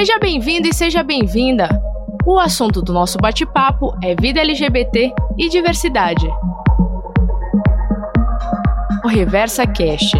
Seja bem-vindo e seja bem-vinda! O assunto do nosso bate-papo é vida LGBT e diversidade. O Reversa Cast.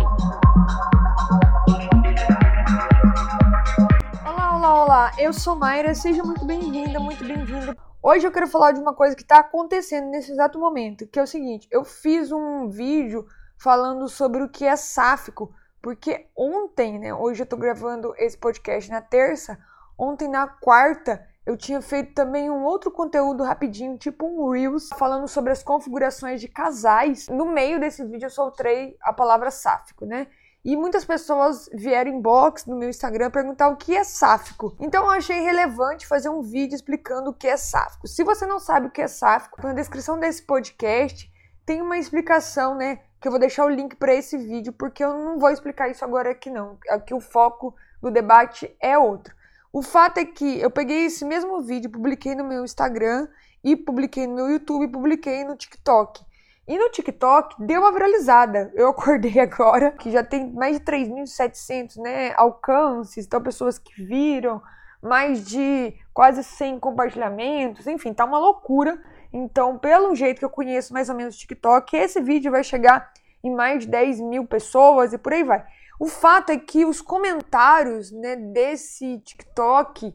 Olá, olá, olá! Eu sou Mayra, seja muito bem-vinda, muito bem-vindo. Hoje eu quero falar de uma coisa que está acontecendo nesse exato momento, que é o seguinte: eu fiz um vídeo falando sobre o que é sáfico, porque ontem, né? Hoje eu tô gravando esse podcast na terça. Ontem, na quarta, eu tinha feito também um outro conteúdo rapidinho, tipo um Reels, falando sobre as configurações de casais. No meio desse vídeo eu soltei a palavra sáfico, né? E muitas pessoas vieram inbox no meu Instagram perguntar o que é sáfico. Então eu achei relevante fazer um vídeo explicando o que é sáfico. Se você não sabe o que é sáfico, na descrição desse podcast tem uma explicação, né? que eu vou deixar o link para esse vídeo, porque eu não vou explicar isso agora aqui não. Aqui o foco do debate é outro. O fato é que eu peguei esse mesmo vídeo, publiquei no meu Instagram e publiquei no meu YouTube publiquei no TikTok. E no TikTok deu uma viralizada. Eu acordei agora que já tem mais de 3.700 né, alcances, então pessoas que viram, mais de quase 100 compartilhamentos, enfim, tá uma loucura. Então, pelo jeito que eu conheço mais ou menos o TikTok, esse vídeo vai chegar em mais de 10 mil pessoas e por aí vai. O fato é que os comentários né, desse TikTok,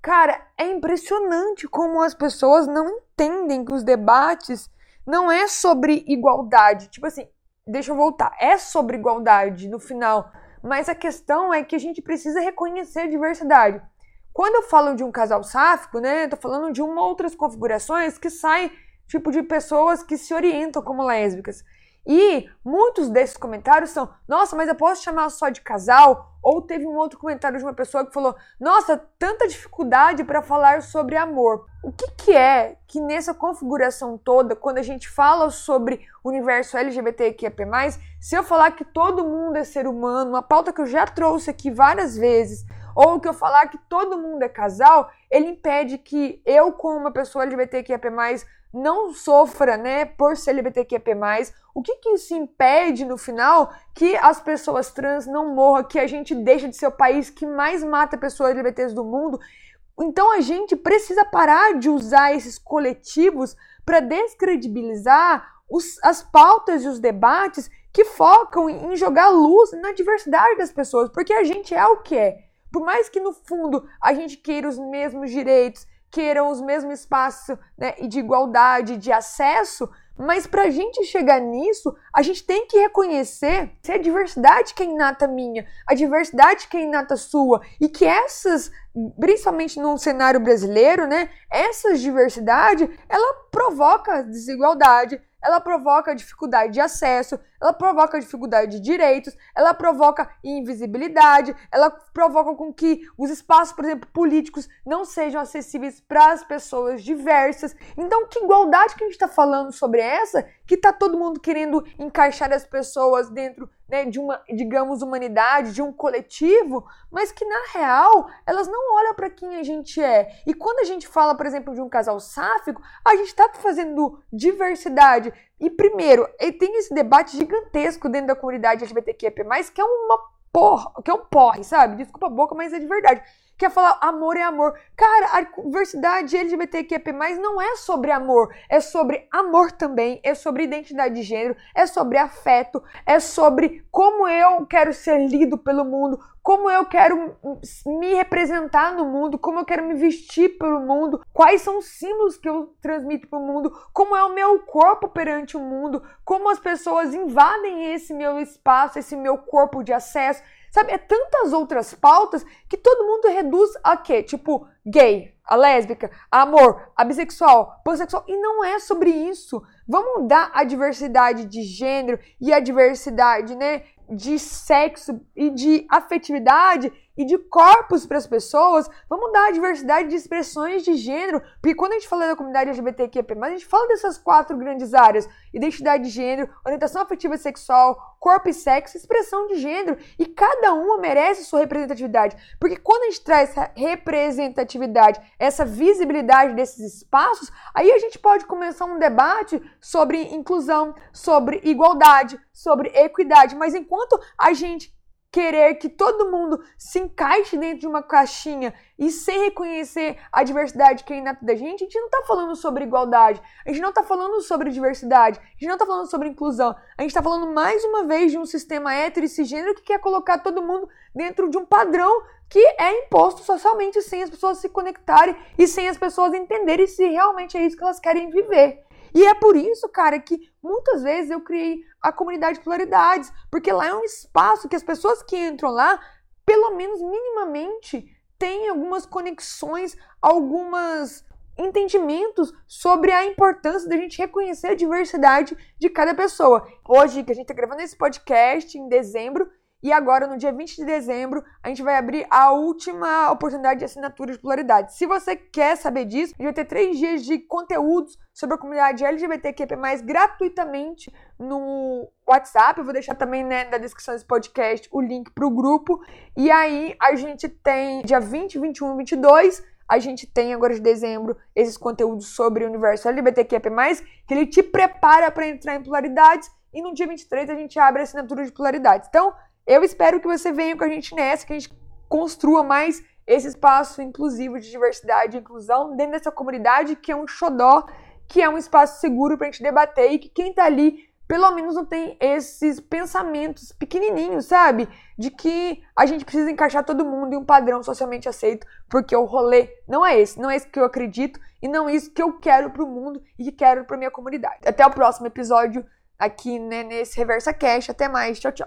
cara, é impressionante como as pessoas não entendem que os debates não é sobre igualdade. Tipo assim, deixa eu voltar, é sobre igualdade no final, mas a questão é que a gente precisa reconhecer a diversidade. Quando eu falo de um casal sáfico, né, tô falando de uma outras configurações que saem tipo de pessoas que se orientam como lésbicas. E muitos desses comentários são: "Nossa, mas eu posso chamar só de casal?" Ou teve um outro comentário de uma pessoa que falou: "Nossa, tanta dificuldade para falar sobre amor". O que que é que nessa configuração toda, quando a gente fala sobre o universo LGBTQIA+, se eu falar que todo mundo é ser humano, uma pauta que eu já trouxe aqui várias vezes, ou que eu falar que todo mundo é casal, ele impede que eu, como uma pessoa LGBTQIA+, não sofra, né, por ser LGBTQIA+. O que que isso impede, no final, que as pessoas trans não morram, que a gente deixe de ser o país que mais mata pessoas LGBTs do mundo? Então a gente precisa parar de usar esses coletivos para descredibilizar os, as pautas e os debates que focam em jogar luz na diversidade das pessoas, porque a gente é o que é. Por mais que no fundo a gente queira os mesmos direitos, queiram os mesmos espaços né, de igualdade, de acesso, mas para a gente chegar nisso, a gente tem que reconhecer se a diversidade que é inata minha, a diversidade que é inata sua, e que essas, principalmente no cenário brasileiro, né, essa diversidade, ela provoca desigualdade, ela provoca dificuldade de acesso, ela provoca dificuldade de direitos, ela provoca invisibilidade, ela provoca com que os espaços, por exemplo, políticos não sejam acessíveis para as pessoas diversas. Então, que igualdade que a gente está falando sobre essa? Que está todo mundo querendo encaixar as pessoas dentro né, de uma, digamos, humanidade, de um coletivo, mas que na real elas não olham para quem a gente é. E quando a gente fala, por exemplo, de um casal sáfico, a gente está fazendo diversidade. E primeiro, tem esse debate gigantesco dentro da comunidade LGBTQIA+, que é uma porra, que é um porre, sabe? Desculpa a boca, mas é de verdade quer falar amor é amor. Cara, a diversidade LGBTQIA+, não é sobre amor, é sobre amor também, é sobre identidade de gênero, é sobre afeto, é sobre como eu quero ser lido pelo mundo, como eu quero me representar no mundo, como eu quero me vestir pelo mundo, quais são os símbolos que eu transmito para o mundo, como é o meu corpo perante o mundo, como as pessoas invadem esse meu espaço, esse meu corpo de acesso. Sabe, é tantas outras pautas que todo mundo reduz a quê? Tipo, gay, a lésbica, a amor, a bissexual, pansexual. E não é sobre isso. Vamos dar a diversidade de gênero e a diversidade, né, de sexo e de afetividade e de corpos para as pessoas, vamos dar a diversidade de expressões de gênero, porque quando a gente fala da comunidade LGBTQIA+, a gente fala dessas quatro grandes áreas, identidade de gênero, orientação afetiva sexual, corpo e sexo, expressão de gênero, e cada uma merece sua representatividade, porque quando a gente traz essa representatividade, essa visibilidade desses espaços, aí a gente pode começar um debate sobre inclusão, sobre igualdade, sobre equidade, mas enquanto a gente querer que todo mundo se encaixe dentro de uma caixinha e sem reconhecer a diversidade que é inata da gente, a gente não tá falando sobre igualdade, a gente não tá falando sobre diversidade, a gente não tá falando sobre inclusão, a gente tá falando mais uma vez de um sistema hétero e cisgênero que quer colocar todo mundo dentro de um padrão que é imposto socialmente sem as pessoas se conectarem e sem as pessoas entenderem se realmente é isso que elas querem viver. E é por isso, cara, que muitas vezes eu criei a comunidade de pluralidades, porque lá é um espaço que as pessoas que entram lá, pelo menos minimamente, têm algumas conexões, algumas entendimentos sobre a importância da gente reconhecer a diversidade de cada pessoa. Hoje, que a gente está gravando esse podcast em dezembro, e agora, no dia 20 de dezembro, a gente vai abrir a última oportunidade de assinatura de pluralidade. Se você quer saber disso, a gente vai ter três dias de conteúdos sobre a comunidade LGBTQP+, gratuitamente no WhatsApp. Eu vou deixar também né, na descrição desse podcast o link para o grupo. E aí, a gente tem dia 20, 21 e 22 a gente tem agora de dezembro esses conteúdos sobre o universo LGBTQIA+, que ele te prepara para entrar em polaridades, e no dia 23 a gente abre a assinatura de polaridades. Então, eu espero que você venha com a gente nessa, que a gente construa mais esse espaço inclusivo de diversidade e inclusão dentro dessa comunidade que é um xodó, que é um espaço seguro para a gente debater e que quem está ali pelo menos não tem esses pensamentos pequenininhos, sabe? De que a gente precisa encaixar todo mundo em um padrão socialmente aceito, porque o rolê não é esse, não é esse que eu acredito e não é isso que eu quero para o mundo e que quero para minha comunidade. Até o próximo episódio aqui né, nesse Reversa Cash. Até mais, tchau, tchau.